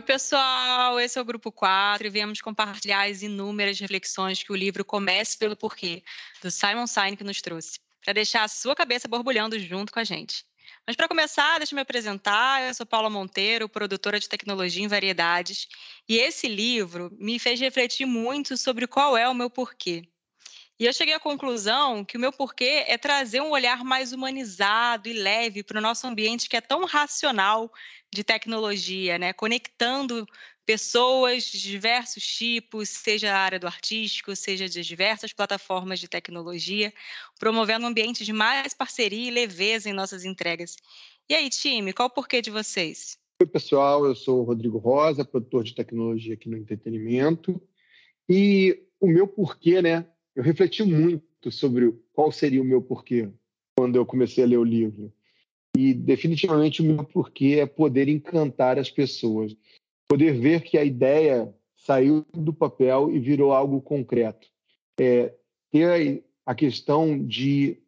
Oi, pessoal, esse é o Grupo 4 e viemos compartilhar as inúmeras reflexões que o livro Comece pelo Porquê, do Simon Sinek nos trouxe, para deixar a sua cabeça borbulhando junto com a gente. Mas para começar, deixa eu me apresentar. Eu sou Paula Monteiro, produtora de tecnologia em variedades, e esse livro me fez refletir muito sobre qual é o meu porquê. E eu cheguei à conclusão que o meu porquê é trazer um olhar mais humanizado e leve para o nosso ambiente que é tão racional de tecnologia, né? Conectando pessoas de diversos tipos, seja a área do artístico, seja de diversas plataformas de tecnologia, promovendo um ambiente de mais parceria e leveza em nossas entregas. E aí, time, qual o porquê de vocês? Oi, pessoal, eu sou o Rodrigo Rosa, produtor de tecnologia aqui no entretenimento. E o meu porquê, né, eu refleti muito sobre qual seria o meu porquê quando eu comecei a ler o livro. E definitivamente o meu porquê é poder encantar as pessoas, poder ver que a ideia saiu do papel e virou algo concreto. É, ter a questão de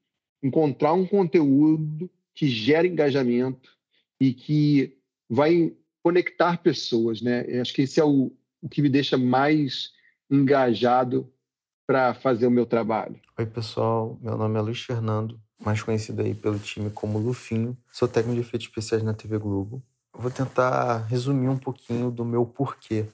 encontrar um conteúdo que gera engajamento e que vai conectar pessoas, né? Eu acho que esse é o, o que me deixa mais engajado para fazer o meu trabalho. Oi, pessoal. Meu nome é Luiz Fernando, mais conhecido aí pelo time como Lufinho. Sou técnico de efeitos especiais na TV Globo. vou tentar resumir um pouquinho do meu porquê.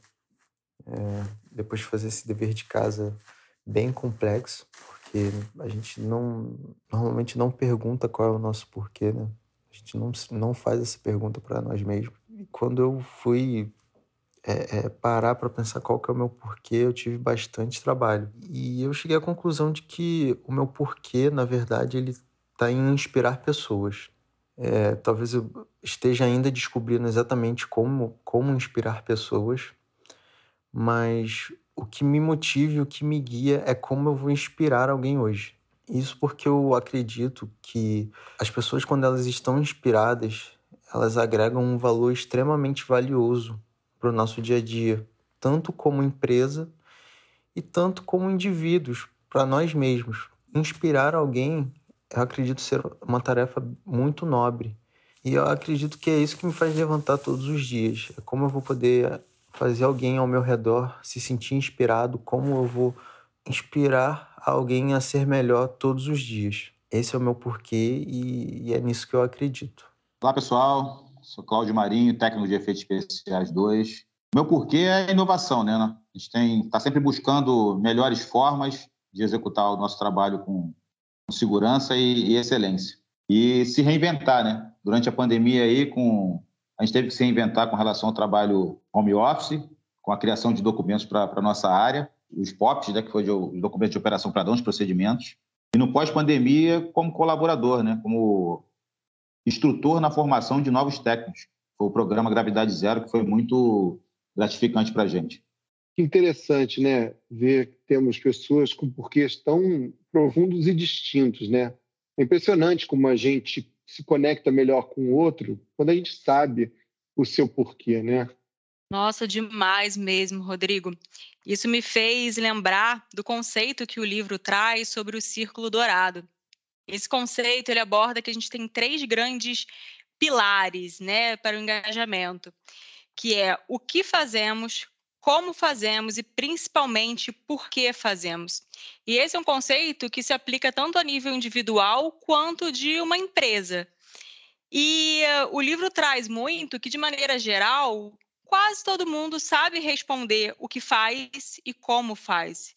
É, depois de fazer esse dever de casa bem complexo, porque a gente não normalmente não pergunta qual é o nosso porquê, né? A gente não, não faz essa pergunta para nós mesmos. E quando eu fui é, é, parar para pensar qual que é o meu porquê, eu tive bastante trabalho. E eu cheguei à conclusão de que o meu porquê, na verdade, ele está em inspirar pessoas. É, talvez eu esteja ainda descobrindo exatamente como, como inspirar pessoas, mas o que me motiva e o que me guia é como eu vou inspirar alguém hoje. Isso porque eu acredito que as pessoas, quando elas estão inspiradas, elas agregam um valor extremamente valioso para o nosso dia a dia, tanto como empresa e tanto como indivíduos, para nós mesmos. Inspirar alguém, eu acredito ser uma tarefa muito nobre. E eu acredito que é isso que me faz levantar todos os dias. É como eu vou poder fazer alguém ao meu redor se sentir inspirado, como eu vou inspirar alguém a ser melhor todos os dias. Esse é o meu porquê e, e é nisso que eu acredito. Olá, pessoal. Sou Cláudio Marinho, técnico de efeitos especiais 2. Meu porquê é inovação, né? A gente está sempre buscando melhores formas de executar o nosso trabalho com, segurança e, e, excelência. E se reinventar, né? Durante a pandemia aí, com, a gente teve que se reinventar com relação ao trabalho home office, com a criação de documentos para a nossa área, os POPs, né, que foi o documento de operação padrão dos procedimentos, e no pós-pandemia como colaborador, né, como instrutor na formação de novos técnicos. Foi o programa Gravidade Zero, que foi muito gratificante para a gente. Que interessante, né? Ver que temos pessoas com porquês tão profundos e distintos, né? É impressionante como a gente se conecta melhor com o outro quando a gente sabe o seu porquê, né? Nossa, demais mesmo, Rodrigo. Isso me fez lembrar do conceito que o livro traz sobre o círculo dourado. Esse conceito ele aborda que a gente tem três grandes pilares, né, para o engajamento, que é o que fazemos, como fazemos e principalmente por que fazemos. E esse é um conceito que se aplica tanto a nível individual quanto de uma empresa. E uh, o livro traz muito que, de maneira geral, quase todo mundo sabe responder o que faz e como faz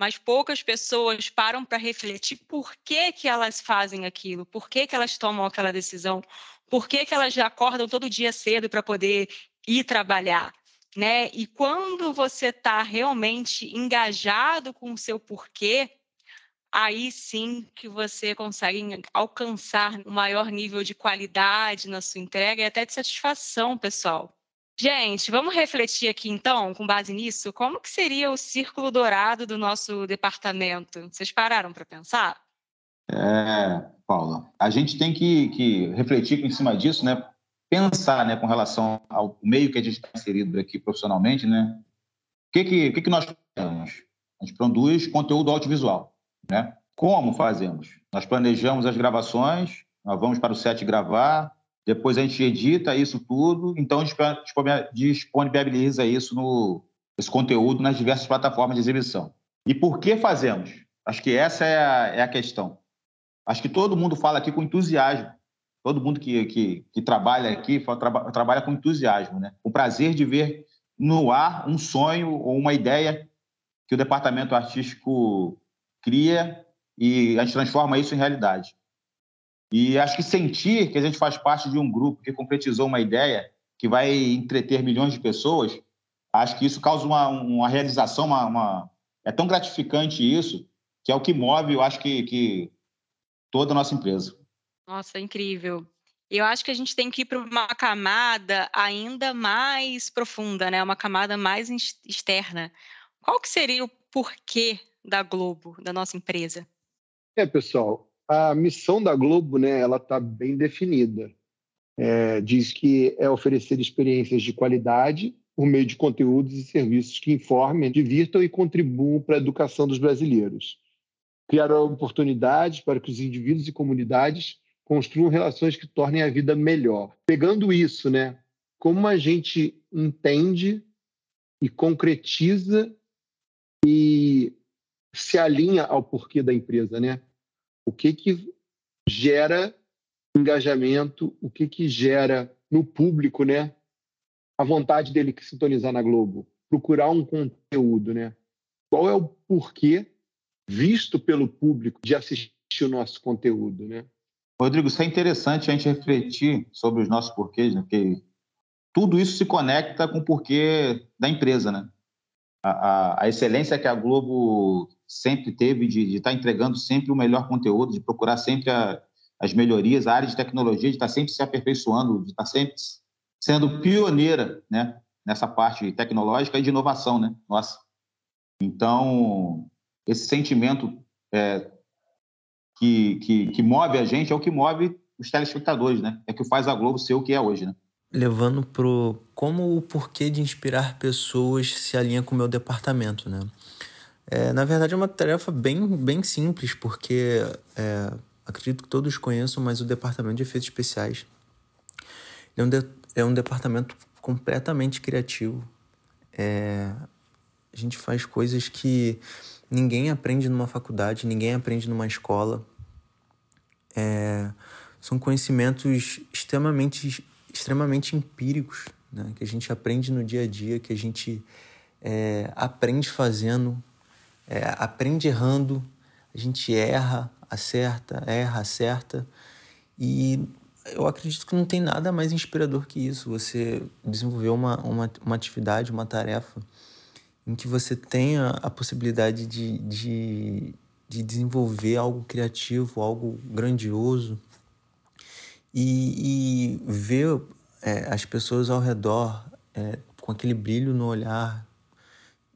mas poucas pessoas param para refletir por que, que elas fazem aquilo, por que, que elas tomam aquela decisão, por que, que elas já acordam todo dia cedo para poder ir trabalhar. Né? E quando você está realmente engajado com o seu porquê, aí sim que você consegue alcançar um maior nível de qualidade na sua entrega e até de satisfação pessoal. Gente, vamos refletir aqui então, com base nisso, como que seria o círculo dourado do nosso departamento? Vocês pararam para pensar? É, Paula, a gente tem que, que refletir em cima disso, né? Pensar, né, com relação ao meio que a gente está inserido aqui profissionalmente, né? O que que, que, que nós fazemos? A gente produz conteúdo audiovisual, né? Como fazemos? Nós planejamos as gravações, nós vamos para o set gravar, depois a gente edita isso tudo, então disponibiliza isso no esse conteúdo nas diversas plataformas de exibição. E por que fazemos? Acho que essa é a, é a questão. Acho que todo mundo fala aqui com entusiasmo. Todo mundo que, que, que trabalha aqui fala, traba, trabalha com entusiasmo, né? O prazer de ver no ar um sonho ou uma ideia que o departamento artístico cria e a gente transforma isso em realidade. E acho que sentir que a gente faz parte de um grupo que concretizou uma ideia que vai entreter milhões de pessoas, acho que isso causa uma, uma realização, uma, uma, é tão gratificante isso, que é o que move, eu acho que, que toda a nossa empresa. Nossa, incrível. Eu acho que a gente tem que ir para uma camada ainda mais profunda, né? Uma camada mais externa. Qual que seria o porquê da Globo, da nossa empresa? É, pessoal, a missão da Globo, né, ela está bem definida. É, diz que é oferecer experiências de qualidade por meio de conteúdos e serviços que informem, divirtam e contribuam para a educação dos brasileiros. Criar oportunidades para que os indivíduos e comunidades construam relações que tornem a vida melhor. Pegando isso, né, como a gente entende e concretiza e se alinha ao porquê da empresa, né? O que que gera engajamento, o que que gera no público, né? A vontade dele que sintonizar na Globo, procurar um conteúdo, né? Qual é o porquê visto pelo público de assistir o nosso conteúdo, né? Rodrigo, isso é interessante a gente refletir sobre os nossos porquês, né? Porque tudo isso se conecta com o porquê da empresa, né? A, a, excelência que a Globo sempre teve de, estar tá entregando sempre o melhor conteúdo, de procurar sempre a, as melhorias, a área de tecnologia, de estar tá sempre se aperfeiçoando, de estar tá sempre sendo pioneira né, nessa parte tecnológica e de inovação. Né? Nossa. Então, esse sentimento é, que, que, que move a gente é o que move os telespectadores, né? É que faz a Globo ser o que é hoje, né? Levando pro como o porquê de inspirar pessoas se alinha com o meu departamento, né? É, na verdade, é uma tarefa bem, bem simples, porque é, acredito que todos conheçam, mas o Departamento de Efeitos Especiais é um, de, é um departamento completamente criativo. É, a gente faz coisas que ninguém aprende numa faculdade, ninguém aprende numa escola. É, são conhecimentos extremamente, extremamente empíricos, né? que a gente aprende no dia a dia, que a gente é, aprende fazendo, é, aprende errando, a gente erra, acerta, erra, acerta. E eu acredito que não tem nada mais inspirador que isso. Você desenvolver uma, uma, uma atividade, uma tarefa em que você tenha a possibilidade de, de, de desenvolver algo criativo, algo grandioso e, e ver é, as pessoas ao redor é, com aquele brilho no olhar,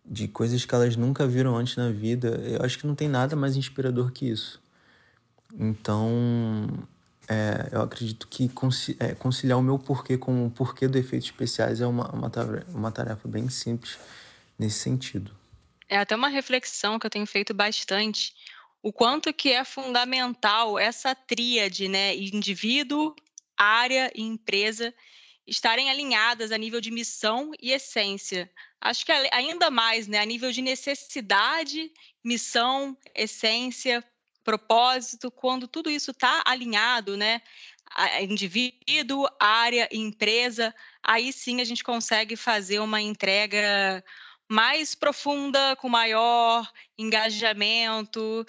de coisas que elas nunca viram antes na vida. Eu acho que não tem nada mais inspirador que isso. Então, é, eu acredito que é, conciliar o meu porquê com o porquê do efeitos especiais é uma, uma, uma tarefa bem simples nesse sentido. É até uma reflexão que eu tenho feito bastante, o quanto que é fundamental essa tríade, né, indivíduo, área e empresa, estarem alinhadas a nível de missão e essência. Acho que ainda mais, né, a nível de necessidade, missão, essência, propósito, quando tudo isso está alinhado, né, indivíduo, área e empresa, aí sim a gente consegue fazer uma entrega mais profunda, com maior engajamento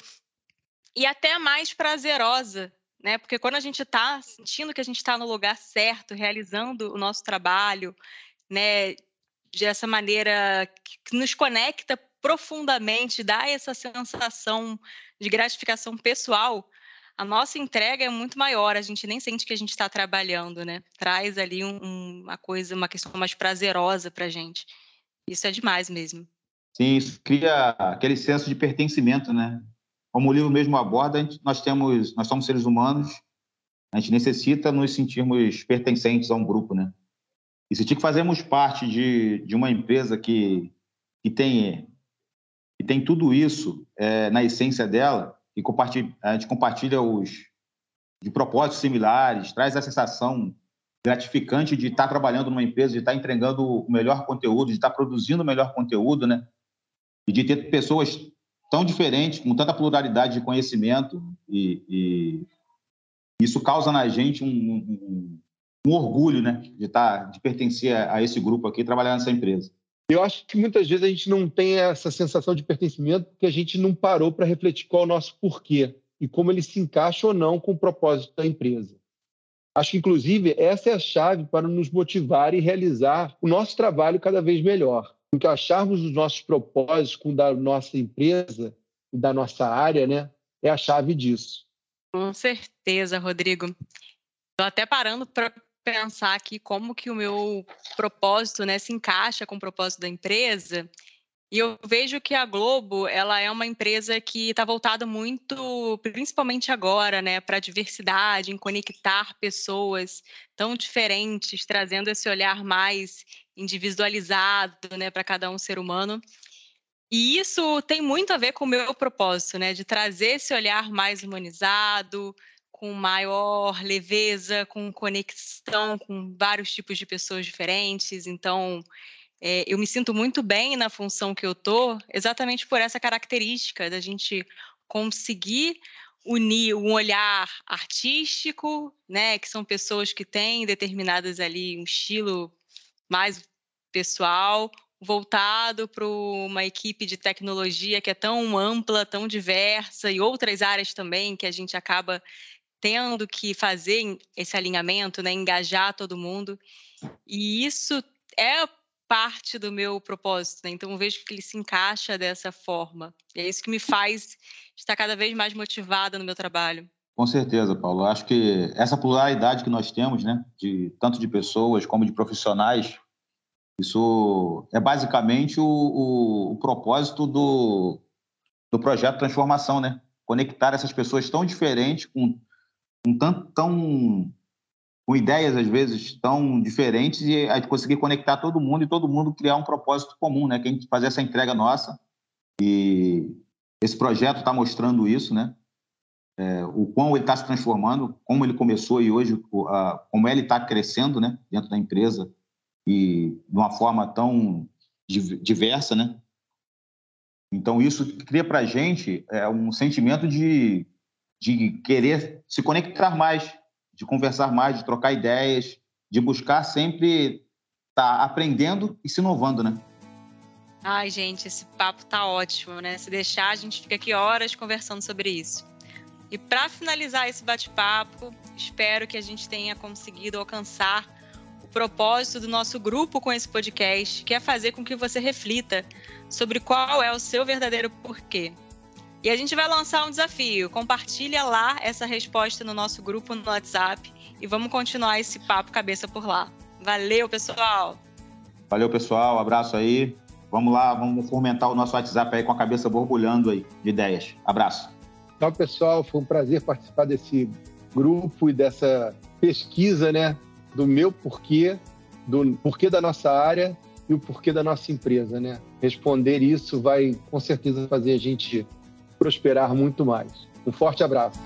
e até mais prazerosa, né? Porque quando a gente está sentindo que a gente está no lugar certo, realizando o nosso trabalho, né, dessa maneira que nos conecta profundamente, dá essa sensação de gratificação pessoal, a nossa entrega é muito maior, a gente nem sente que a gente está trabalhando, né? Traz ali um, uma coisa, uma questão mais prazerosa para a gente. Isso é demais mesmo. Sim, isso cria aquele senso de pertencimento, né? Como o livro mesmo aborda, gente, nós temos, nós somos seres humanos, a gente necessita nos sentirmos pertencentes a um grupo, né? E se que fazemos parte de, de uma empresa que, que tem que tem tudo isso é, na essência dela e compartilha, a gente compartilha os de propósitos similares, traz a sensação gratificante de estar trabalhando numa empresa, de estar entregando o melhor conteúdo, de estar produzindo o melhor conteúdo, né? E de ter pessoas tão diferentes, com tanta pluralidade de conhecimento e, e isso causa na gente um, um, um, orgulho, né? De estar, de pertencer a esse grupo aqui, trabalhar nessa empresa. Eu acho que muitas vezes a gente não tem essa sensação de pertencimento porque a gente não parou para refletir qual é o nosso porquê e como ele se encaixa ou não com o propósito da empresa. Acho que, inclusive, essa é a chave para nos motivar e realizar o nosso trabalho cada vez melhor. Acharmos os nossos propósitos com o da nossa empresa da nossa área, né, é a chave disso. Com certeza, Rodrigo. Estou até parando para pensar aqui como que o meu propósito né, se encaixa com o propósito da empresa. E eu vejo que a Globo, ela é uma empresa que está voltada muito, principalmente agora, né, para a diversidade, em conectar pessoas tão diferentes, trazendo esse olhar mais individualizado, né, para cada um ser humano. E isso tem muito a ver com o meu propósito, né, de trazer esse olhar mais humanizado, com maior leveza, com conexão com vários tipos de pessoas diferentes. Então, é, eu me sinto muito bem na função que eu tô, exatamente por essa característica da gente conseguir unir um olhar artístico, né, que são pessoas que têm determinadas ali um estilo mais pessoal, voltado para uma equipe de tecnologia que é tão ampla, tão diversa e outras áreas também que a gente acaba tendo que fazer esse alinhamento, né, engajar todo mundo. E isso é parte do meu propósito, né? Então eu vejo que ele se encaixa dessa forma. E é isso que me faz estar cada vez mais motivada no meu trabalho. Com certeza, Paulo. Acho que essa pluralidade que nós temos, né, de tanto de pessoas como de profissionais, isso é basicamente o, o, o propósito do, do projeto Transformação, né? Conectar essas pessoas tão diferentes, com, com tão, tão com ideias às vezes tão diferentes e a gente conseguir conectar todo mundo e todo mundo criar um propósito comum, né? Que a gente fazer essa entrega nossa e esse projeto está mostrando isso, né? É, o quão ele está se transformando, como ele começou e hoje a, como ele está crescendo, né? Dentro da empresa e de uma forma tão diversa, né? Então isso cria para a gente é, um sentimento de, de querer se conectar mais de conversar mais, de trocar ideias, de buscar sempre estar tá aprendendo e se inovando, né? Ai, gente, esse papo tá ótimo, né? Se deixar, a gente fica aqui horas conversando sobre isso. E para finalizar esse bate-papo, espero que a gente tenha conseguido alcançar o propósito do nosso grupo com esse podcast, que é fazer com que você reflita sobre qual é o seu verdadeiro porquê. E a gente vai lançar um desafio. Compartilha lá essa resposta no nosso grupo no WhatsApp e vamos continuar esse papo cabeça por lá. Valeu, pessoal! Valeu, pessoal. Abraço aí. Vamos lá, vamos fomentar o nosso WhatsApp aí com a cabeça borbulhando aí de ideias. Abraço. Tchau, pessoal. Foi um prazer participar desse grupo e dessa pesquisa, né? Do meu porquê, do porquê da nossa área e o porquê da nossa empresa, né? Responder isso vai com certeza fazer a gente prosperar muito mais. Um forte abraço.